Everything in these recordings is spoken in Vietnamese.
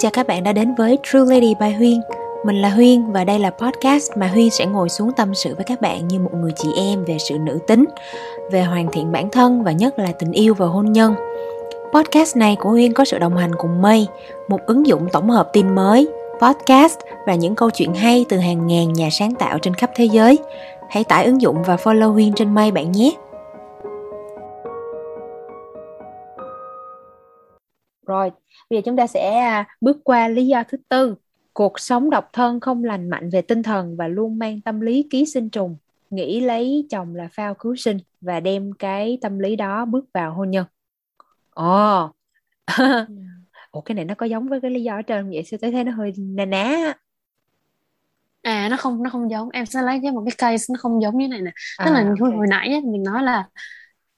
Chào các bạn đã đến với True Lady by Huyên. Mình là Huyên và đây là podcast mà Huyên sẽ ngồi xuống tâm sự với các bạn như một người chị em về sự nữ tính, về hoàn thiện bản thân và nhất là tình yêu và hôn nhân. Podcast này của Huyên có sự đồng hành cùng Mây, một ứng dụng tổng hợp tin mới, podcast và những câu chuyện hay từ hàng ngàn nhà sáng tạo trên khắp thế giới. Hãy tải ứng dụng và follow Huyên trên Mây bạn nhé. Rồi, bây giờ chúng ta sẽ à, bước qua lý do thứ tư. Cuộc sống độc thân không lành mạnh về tinh thần và luôn mang tâm lý ký sinh trùng. Nghĩ lấy chồng là phao cứu sinh và đem cái tâm lý đó bước vào hôn nhân. Ồ, oh. Ủa cái này nó có giống với cái lý do ở trên vậy sao tôi thấy nó hơi nà ná à nó không nó không giống em sẽ lấy cái một cái case nó không giống như này nè tức à, là okay. hồi nãy ấy, mình nói là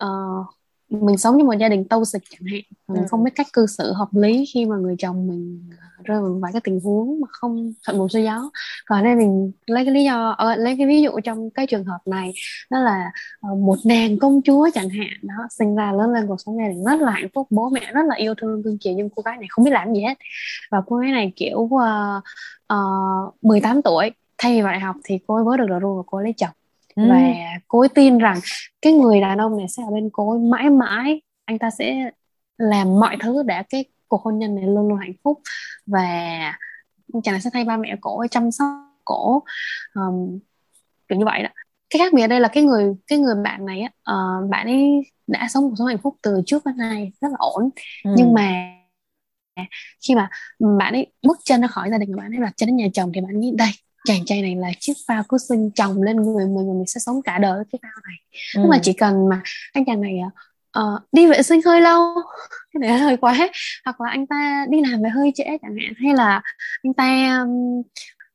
uh, mình sống trong một gia đình toxic chẳng hạn. Mình ừ. không biết cách cư xử hợp lý khi mà người chồng mình rơi vào vài cái tình huống mà không thuận buồm xuôi gió. Còn đây mình lấy cái lý do uh, lấy cái ví dụ trong cái trường hợp này đó là uh, một nàng công chúa chẳng hạn đó sinh ra lớn lên cuộc sống gia đình rất là hạnh phúc bố mẹ rất là yêu thương thương chiều nhưng cô gái này không biết làm gì hết. Và cô gái này kiểu uh, uh, 18 tuổi thay vì vào đại học thì cô ấy vớ được rồi và cô ấy lấy chồng ừ. và cô ấy tin rằng cái người đàn ông này sẽ ở bên cô ấy mãi mãi. Anh ta sẽ làm mọi thứ để cái cuộc hôn nhân này luôn luôn hạnh phúc. Và chàng này sẽ thay ba mẹ cổ ấy chăm sóc cổ. Um, kiểu như vậy đó. Cái khác biệt ở đây là cái người cái người bạn này á uh, bạn ấy đã sống cuộc sống hạnh phúc từ trước đến nay rất là ổn. Ừ. nhưng mà khi mà bạn ấy bước chân ra khỏi gia đình của bạn ấy đặt chân đến nhà chồng thì bạn nghĩ đây chàng trai này là chiếc phao cứu sinh chồng lên người mình và mình sẽ sống cả đời với cái phao này ừ. nhưng mà chỉ cần mà anh chàng này uh, đi vệ sinh hơi lâu cái này hơi quá hoặc là anh ta đi làm về hơi trễ chẳng hạn hay là anh ta um,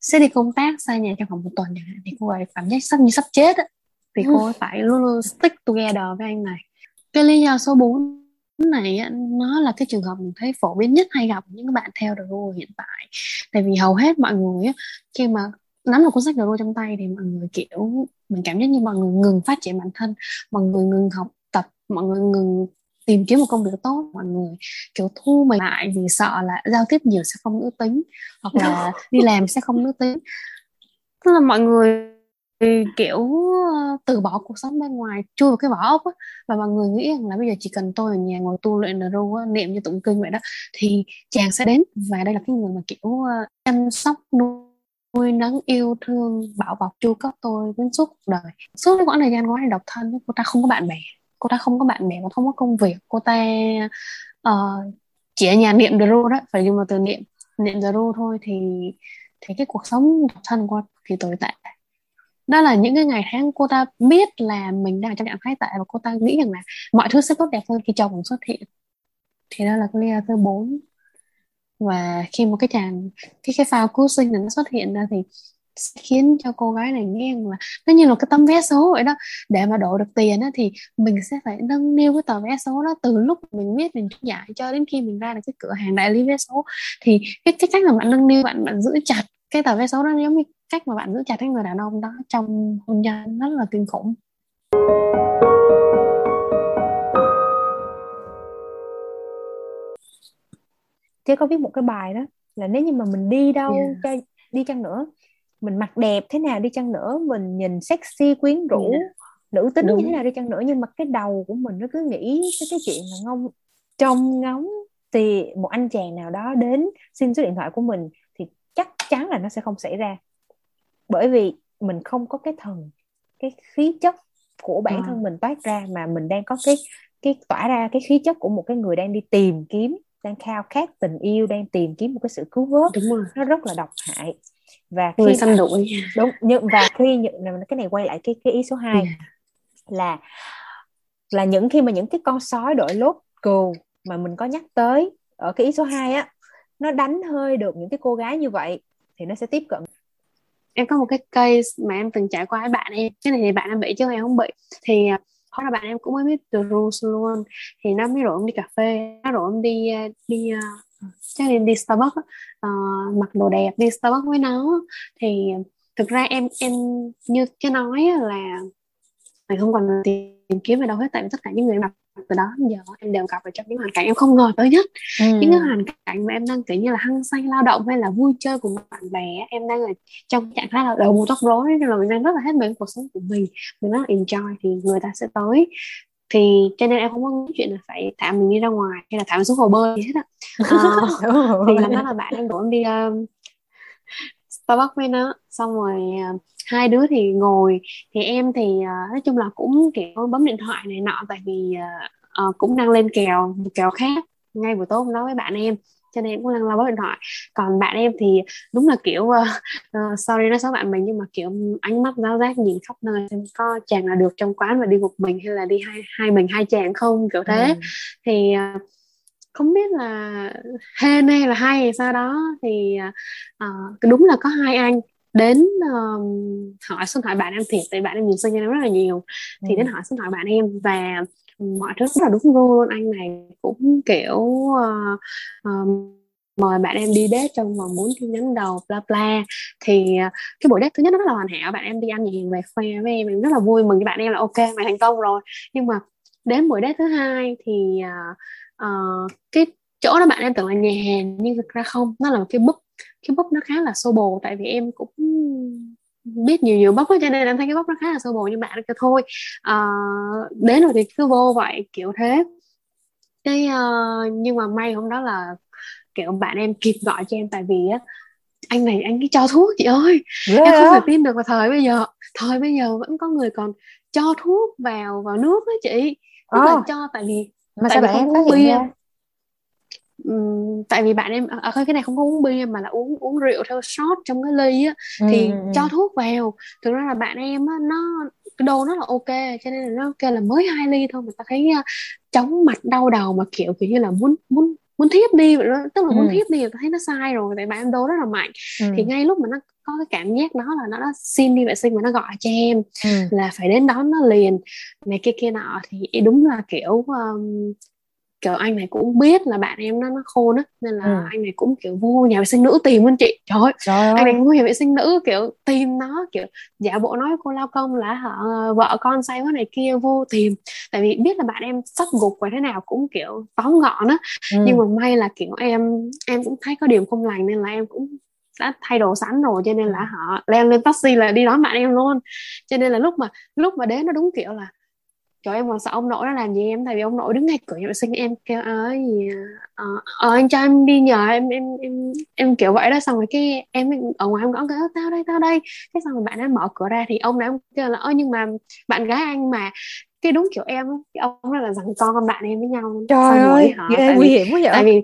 sẽ đi công tác xa nhà trong vòng một tuần chẳng hạn thì cô ấy cảm giác sắp như sắp chết ấy. thì ừ. cô ấy phải luôn luôn stick together với anh này cái lý do số 4 này nó là cái trường hợp mình thấy phổ biến nhất hay gặp những bạn theo The Rule hiện tại. Tại vì hầu hết mọi người khi mà nắm được cuốn sách Rule trong tay thì mọi người kiểu mình cảm giác như mọi người ngừng phát triển bản thân mọi người ngừng học tập mọi người ngừng tìm kiếm một công việc tốt mọi người kiểu thu mình lại vì sợ là giao tiếp nhiều sẽ không nữ tính hoặc là đi làm sẽ không nữ tính. Tức là mọi người kiểu từ bỏ cuộc sống bên ngoài chui vào cái vỏ ốc á. Và mọi người nghĩ rằng là bây giờ chỉ cần tôi ở nhà ngồi tu luyện là ru niệm như tụng kinh vậy đó thì chàng sẽ đến. Và đây là cái người mà kiểu ờ, chăm sóc nuôi nấng yêu thương bảo bọc chu cấp tôi đến suốt cuộc đời. Suốt cái quãng thời gian cô ấy độc thân cô ta không có bạn bè. Cô ta không có bạn bè và không có công việc. Cô ta uh, chỉ ở nhà niệm the đó phải dùng một từ niệm. Niệm the thôi thì thì cái cuộc sống độc thân của thì tồi tệ đó là những cái ngày tháng cô ta biết là mình đang trong trạng thái tệ và cô ta nghĩ rằng là mọi thứ sẽ tốt đẹp hơn khi chồng xuất hiện. Thì đó là cái lý do thứ bốn. Và khi một cái chàng cái cái phao cứu sinh này nó xuất hiện ra thì sẽ khiến cho cô gái này nghe là nó như là cái tấm vé số vậy đó. Để mà đổ được tiền á, thì mình sẽ phải nâng niu cái tờ vé số đó từ lúc mình biết mình giải cho đến khi mình ra được cái cửa hàng đại lý vé số. Thì cái cái cách mà bạn nâng niu bạn bạn giữ chặt cái tờ vé số đó giống như cách mà bạn giữ chặt cái người đàn ông đó trong hôn nhân rất là kinh khủng chứ có viết một cái bài đó là nếu như mà mình đi đâu yeah. cho đi chăng nữa mình mặc đẹp thế nào đi chăng nữa mình nhìn sexy quyến rũ yeah. nữ tính Đúng. như thế nào đi chăng nữa nhưng mà cái đầu của mình nó cứ nghĩ cái cái chuyện là ngông trong ngóng thì một anh chàng nào đó đến xin số điện thoại của mình thì chắc chắn là nó sẽ không xảy ra bởi vì mình không có cái thần cái khí chất của bản à. thân mình toát ra mà mình đang có cái cái tỏa ra cái khí chất của một cái người đang đi tìm kiếm đang khao khát tình yêu đang tìm kiếm một cái sự cứu vớt đúng rồi. nó rất là độc hại và khi người xăm đuổi đúng nhưng và khi những cái này quay lại cái cái ý số 2 yeah. là là những khi mà những cái con sói đội lốt cừu mà mình có nhắc tới ở cái ý số 2 á nó đánh hơi được những cái cô gái như vậy thì nó sẽ tiếp cận em có một cái case mà em từng trải qua với bạn em cái này thì bạn em bị chứ em không bị. Thì à, hôm là bạn em cũng mới biết the rules luôn. Thì nó mới rủ em đi cà phê nó rủ em đi à, đi à, chắc đi, đi Starbucks uh, mặc đồ đẹp đi Starbucks với nó. Thì thực ra em em như cái nói là mình không còn tìm kiếm ở đâu hết tại vì tất cả những người mặc từ đó đến giờ em đều gặp ở trong những hoàn cảnh em không ngờ tới nhất. Ừ. những cái hoàn cảnh mà em đang kiểu như là hăng say lao động hay là vui chơi cùng bạn bè em đang ở trong trạng thái là đầu bù tóc rối nên là mình đang rất là hết mình cuộc sống của mình. Mình rất là enjoy thì người ta sẽ tới. Thì cho nên em không có chuyện là phải thả mình đi ra ngoài hay là thả mình xuống hồ bơi gì hết á. À, thì lần đó là bạn em đuổi em đi uh, Starbucks với nó. Xong rồi uh, hai đứa thì ngồi. Thì em thì uh, nói chung là cũng kiểu bấm điện thoại này nọ tại vì uh, uh, cũng đang lên kèo một kèo khác ngay buổi tối hôm đó với bạn em cho nên em cũng đang lo bấm điện thoại. Còn bạn em thì đúng là kiểu uh, uh, sorry nói xấu bạn mình nhưng mà kiểu ánh mắt giáo giác nhìn khắp nơi xem có chàng nào được trong quán và đi một mình hay là đi hai hai mình hai chàng không kiểu thế. Ừ. thì uh, không biết là hên hay là hay hay sao đó. Thì uh, đúng là có hai anh. Đến uh, hỏi xin hỏi bạn em thiệt tại bạn em nhìn xung em rất là nhiều. Thì ừ. đến hỏi xin hỏi bạn em và mọi thứ rất là đúng luôn. Anh này cũng kiểu uh, uh, mời bạn em đi date trong vòng 4 tin nhắn đầu bla bla. Thì uh, cái buổi date thứ nhất nó rất là hoàn hảo. Bạn em đi ăn nhà hàng về khoe với em em rất là vui. Mừng với bạn em là ok mày thành công rồi. Nhưng mà đến buổi date thứ hai thì uh, uh, cái chỗ đó bạn em tưởng là nhà hàng nhưng thực ra không nó là một cái book. Cái book nó khá là xô bồ tại vì em cũng biết nhiều nhiều bốc cho nên em thấy cái bốc nó khá là sơ bộ nhưng bạn kêu thôi. Uh, đến rồi thì cứ vô vậy kiểu thế. Cái uh, nhưng mà may hôm đó là kiểu bạn em kịp gọi cho em tại vì á anh này anh cái cho thuốc chị ơi. Yeah. em không thể tin được vào thời bây giờ thời bây giờ vẫn có người còn cho thuốc vào vào nước đó chị. Oh. là cho tại vì mà tại sao bạn em phát hiện ra? Um, tại vì bạn em ở à, cái này không có uống bia mà là uống uống rượu theo shot trong cái ly á thì ừ, cho thuốc vào. Thực ra là bạn em á nó cái đồ nó là ok cho nên là nó kêu là mới hai ly thôi mà ta thấy uh, chóng mặt đau đầu mà kiểu kiểu như là muốn muốn muốn thiếp đi đó tức là muốn ừ. thiếp đi ta thấy nó sai rồi tại bạn em đô rất là mạnh ừ. thì ngay lúc mà nó có cái cảm giác đó là nó đã xin đi vệ sinh và nó gọi cho em ừ. là phải đến đón nó liền này kia kia nọ thì đúng là kiểu um, kiểu anh này cũng biết là bạn em nó nó khôn á nên là ừ. anh này cũng kiểu vô nhà vệ sinh nữ tìm luôn chị trời ơi trời anh này vô nhà vệ sinh nữ kiểu tìm nó kiểu giả bộ nói cô lao công là hả vợ con say quá này kia vô tìm tại vì biết là bạn em sắp gục và thế nào cũng kiểu tóm gọn á ừ. nhưng mà may là kiểu em em cũng thấy có điểm không lành nên là em cũng đã thay đồ sẵn rồi cho nên là ừ. họ leo lên taxi là đi đón bạn em luôn cho nên là lúc mà lúc mà đến nó đúng kiểu là trời em còn sợ ông nội nó làm gì em? Tại vì ông nội đứng ngay cửa nhà vệ sinh em kêu ờ gì ờ, ờ anh cho em đi nhờ em em em em kiểu vậy đó. Xong rồi cái em ở ngoài em gõ kêu tao đây tao đây. Cái xong rồi bạn ấy mở cửa ra thì ông đã kêu là ơ nhưng mà bạn gái anh mà cái đúng kiểu em cái ông đó là rằng con con bạn em với nhau. Trời xong ơi họ, ghê nguy hiểm quá vậy. tại vì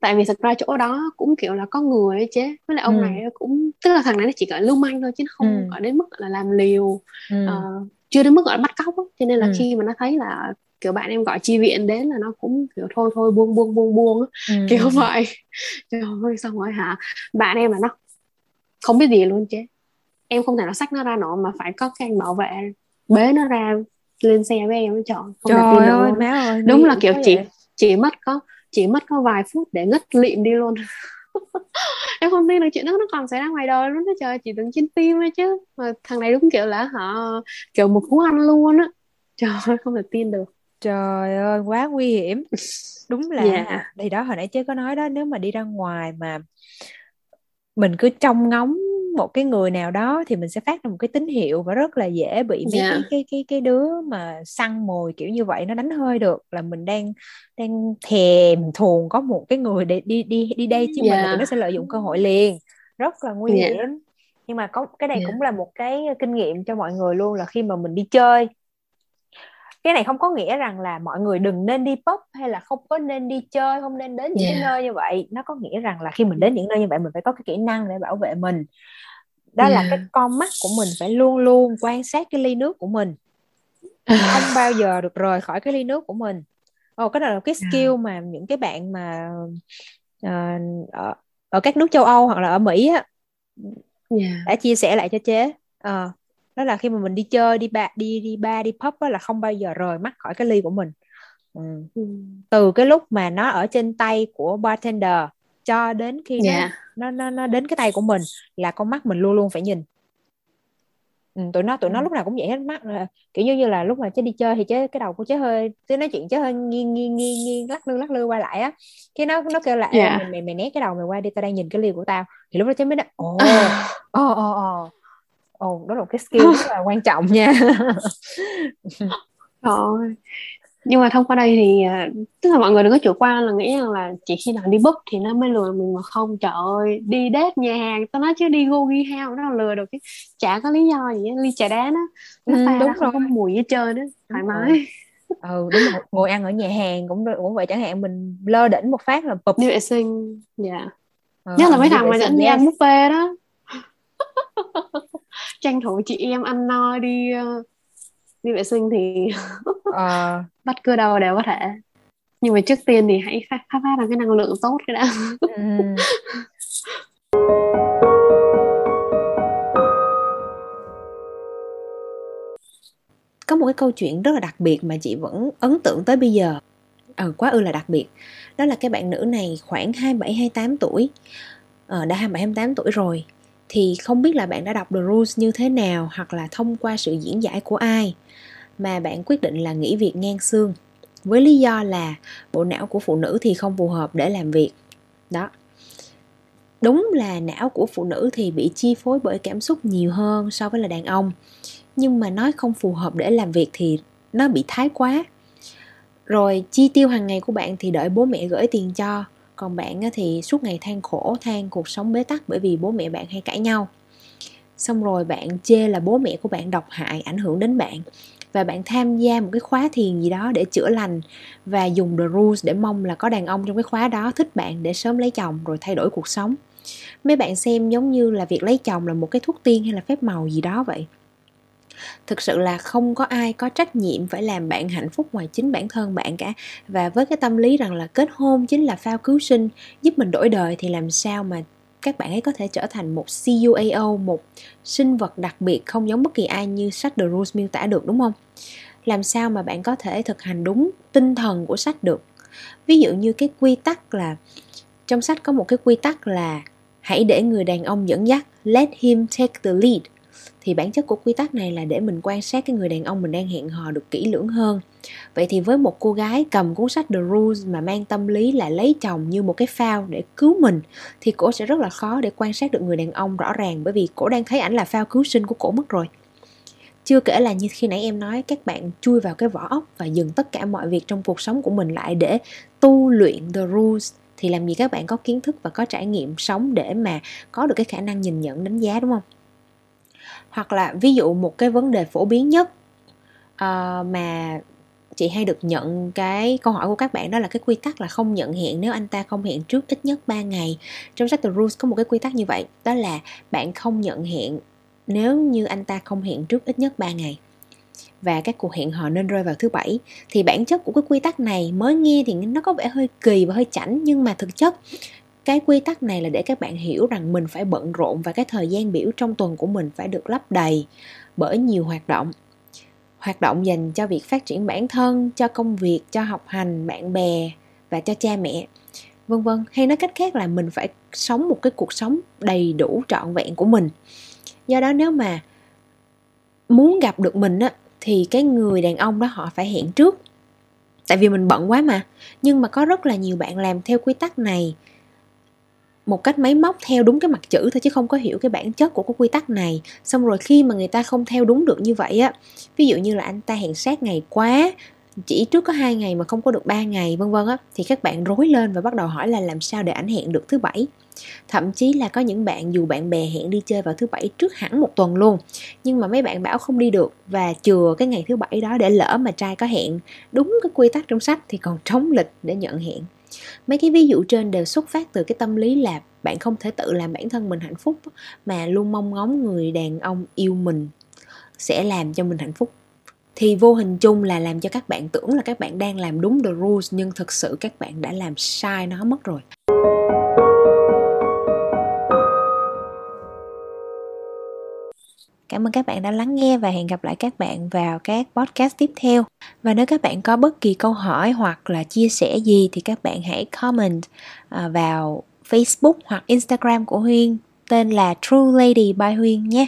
tại vì thật ra chỗ đó cũng kiểu là có người ấy chứ. Với lại ông ừ. này cũng tức là thằng này nó chỉ gọi lưu manh thôi chứ nó không ừ. gọi đến mức là làm liều. Ừ. uh, chưa đến mức gọi là bắt cóc đó. cho nên là ừ. khi mà nó thấy là kiểu bạn em gọi chi viện đến là nó cũng kiểu thôi thôi buông buông buông buông ừ. kiểu vậy. Trời ơi xong rồi hả? Bạn em là nó không biết gì luôn chứ. Em không thể nào xách nó ra nọ mà phải có cái anh bảo vệ bế nó ra lên xe với em chọn không trời ơi má ơi đúng là kiểu chị chỉ mất có chỉ mất có vài phút để ngất lịm đi luôn em không tin được chuyện đó nó còn xảy ra ngoài đời luôn đó trời chỉ từng trên phim thôi chứ mà thằng này đúng kiểu là họ kiểu một cú ăn luôn á trời ơi không thể tin được trời ơi quá nguy hiểm đúng là yeah. Dạ. thì đó hồi nãy chế có nói đó nếu mà đi ra ngoài mà mình cứ trông ngóng một cái người nào đó thì mình sẽ phát ra một cái tín hiệu và rất là dễ bị mấy yeah. Dạ. cái cái cái cái đứa mà săn mồi kiểu như vậy nó đánh hơi được là mình đang đang thèm thuồng có một cái người để đi đi đi đây chứ yeah. mình nó sẽ lợi dụng cơ hội liền rất là nguy yeah. hiểm nhưng mà có cái này yeah. cũng là một cái kinh nghiệm cho mọi người luôn là khi mà mình đi chơi cái này không có nghĩa rằng là mọi người đừng nên đi pub hay là không có nên đi chơi không nên đến những yeah. cái nơi như vậy nó có nghĩa rằng là khi mình đến những nơi như vậy mình phải có cái kỹ năng để bảo vệ mình đó yeah. là cái con mắt của mình phải luôn luôn quan sát cái ly nước của mình không bao giờ được rời khỏi cái ly nước của mình Ồ, cái đó là cái skill yeah. mà những cái bạn mà uh, ở, ở các nước châu Âu hoặc là ở Mỹ á yeah. đã chia sẻ lại cho chế uh, đó là khi mà mình đi chơi đi ba đi đi ba đi pub á, là không bao giờ rời mắt khỏi cái ly của mình. Ừ. Ừ. từ cái lúc mà nó ở trên tay của bartender cho đến khi yeah. nó, nó nó nó đến cái tay của mình là con mắt mình luôn luôn phải nhìn. Ừ, tụi nó tụi nó lúc nào cũng vậy hết mắt. Kiểu như như là lúc mà chế đi chơi thì chế cái đầu của chế hơi chế nói chuyện chế hơi nghiêng nghiêng nghiêng nghiêng lắc lư lắc lư qua lại á. Cái nó nó kêu là Ê, dạ. mày, mày mày né cái đầu mày qua đi tao đang nhìn cái liều của tao. Thì lúc đó chế mới nói ồ ồ ồ ồ ồ đó là một cái skill rất là quan trọng nha. Rồi. Nhưng mà thông qua đây thì à, tức là mọi người đừng có chủ quan là nghĩ rằng là chỉ khi nào đi book thì nó mới lừa mình mà không. Trời ơi đi date nhà hàng tao nói chứ đi go ghi heo nó lừa được chứ. Chả có lý do gì á ly trà đá nó nó ừ, đúng không có rồi. mùi hết trơn á thoải đúng rồi. mái. Ừ đúng rồi ngồi ăn ở nhà hàng cũng cũng vậy. Chẳng hạn mình lơ đỉnh một phát là bụp. Đi vệ sinh dạ. Ờ, nhất là mấy thằng mà dẫn đi ăn buffet đó tranh thủ chị em ăn no đi ờ, đi vệ sinh thì Ờ, bắt cưa đầu đều có thể. Nhưng mà trước tiên thì hãy phát phát ra cái năng lượng tốt cái đã. Ừm. có một cái câu chuyện rất là đặc biệt mà chị vẫn ấn tượng tới bây giờ. Ờ quá ư là đặc biệt. Đó là cái bạn nữ này khoảng 27 28 tuổi. Ờ, đã 27 28 tuổi rồi thì không biết là bạn đã đọc The Rules như thế nào hoặc là thông qua sự diễn giải của ai, mà bạn quyết định là nghỉ việc ngang xương với lý do là bộ não của phụ nữ thì không phù hợp để làm việc. Đó. Đúng là não của phụ nữ thì bị chi phối bởi cảm xúc nhiều hơn so với là đàn ông, nhưng mà nói không phù hợp để làm việc thì nó bị thái quá. Rồi chi tiêu hàng ngày của bạn thì đợi bố mẹ gửi tiền cho còn bạn thì suốt ngày than khổ, than cuộc sống bế tắc bởi vì bố mẹ bạn hay cãi nhau. Xong rồi bạn chê là bố mẹ của bạn độc hại, ảnh hưởng đến bạn. Và bạn tham gia một cái khóa thiền gì đó để chữa lành và dùng the rules để mong là có đàn ông trong cái khóa đó thích bạn để sớm lấy chồng rồi thay đổi cuộc sống. Mấy bạn xem giống như là việc lấy chồng là một cái thuốc tiên hay là phép màu gì đó vậy? Thực sự là không có ai có trách nhiệm phải làm bạn hạnh phúc ngoài chính bản thân bạn cả và với cái tâm lý rằng là kết hôn chính là phao cứu sinh giúp mình đổi đời thì làm sao mà các bạn ấy có thể trở thành một CUAO, một sinh vật đặc biệt không giống bất kỳ ai như sách The Rules miêu tả được đúng không? Làm sao mà bạn có thể thực hành đúng tinh thần của sách được? Ví dụ như cái quy tắc là trong sách có một cái quy tắc là hãy để người đàn ông dẫn dắt, let him take the lead thì bản chất của quy tắc này là để mình quan sát cái người đàn ông mình đang hẹn hò được kỹ lưỡng hơn. Vậy thì với một cô gái cầm cuốn sách The Rules mà mang tâm lý là lấy chồng như một cái phao để cứu mình, thì cổ sẽ rất là khó để quan sát được người đàn ông rõ ràng, bởi vì cổ đang thấy ảnh là phao cứu sinh của cổ mất rồi. Chưa kể là như khi nãy em nói, các bạn chui vào cái vỏ ốc và dừng tất cả mọi việc trong cuộc sống của mình lại để tu luyện the rules, thì làm gì các bạn có kiến thức và có trải nghiệm sống để mà có được cái khả năng nhìn nhận, đánh giá, đúng không? Hoặc là ví dụ một cái vấn đề phổ biến nhất uh, mà chị hay được nhận cái câu hỏi của các bạn đó là cái quy tắc là không nhận hẹn nếu anh ta không hẹn trước ít nhất 3 ngày. Trong sách The Rules có một cái quy tắc như vậy, đó là bạn không nhận hẹn nếu như anh ta không hẹn trước ít nhất 3 ngày. Và các cuộc hẹn hò nên rơi vào thứ bảy Thì bản chất của cái quy tắc này mới nghe thì nó có vẻ hơi kỳ và hơi chảnh Nhưng mà thực chất cái quy tắc này là để các bạn hiểu rằng mình phải bận rộn và cái thời gian biểu trong tuần của mình phải được lấp đầy bởi nhiều hoạt động. Hoạt động dành cho việc phát triển bản thân, cho công việc, cho học hành, bạn bè và cho cha mẹ, vân vân. Hay nói cách khác là mình phải sống một cái cuộc sống đầy đủ trọn vẹn của mình. Do đó nếu mà muốn gặp được mình á, thì cái người đàn ông đó họ phải hẹn trước. Tại vì mình bận quá mà. Nhưng mà có rất là nhiều bạn làm theo quy tắc này một cách máy móc theo đúng cái mặt chữ thôi chứ không có hiểu cái bản chất của cái quy tắc này. Xong rồi khi mà người ta không theo đúng được như vậy á, ví dụ như là anh ta hẹn sát ngày quá, chỉ trước có hai ngày mà không có được 3 ngày, vân vân á, thì các bạn rối lên và bắt đầu hỏi là làm sao để ảnh hẹn được thứ bảy. Thậm chí là có những bạn, dù bạn bè hẹn đi chơi vào thứ bảy trước hẳn một tuần luôn, nhưng mà mấy bạn bảo không đi được và chừa cái ngày thứ bảy đó để lỡ mà trai có hẹn. Đúng cái quy tắc trong sách thì còn trống lịch để nhận hẹn mấy cái ví dụ trên đều xuất phát từ cái tâm lý là bạn không thể tự làm bản thân mình hạnh phúc mà luôn mong ngóng người đàn ông yêu mình sẽ làm cho mình hạnh phúc. Thì vô hình chung là làm cho các bạn tưởng là các bạn đang làm đúng the rules, nhưng thực sự các bạn đã làm sai nó mất rồi. Cảm ơn các bạn đã lắng nghe và hẹn gặp lại các bạn vào các podcast tiếp theo. Và nếu các bạn có bất kỳ câu hỏi hoặc là chia sẻ gì thì các bạn hãy comment à, vào Facebook hoặc Instagram của Huyên tên là True Lady by Huyên nhé.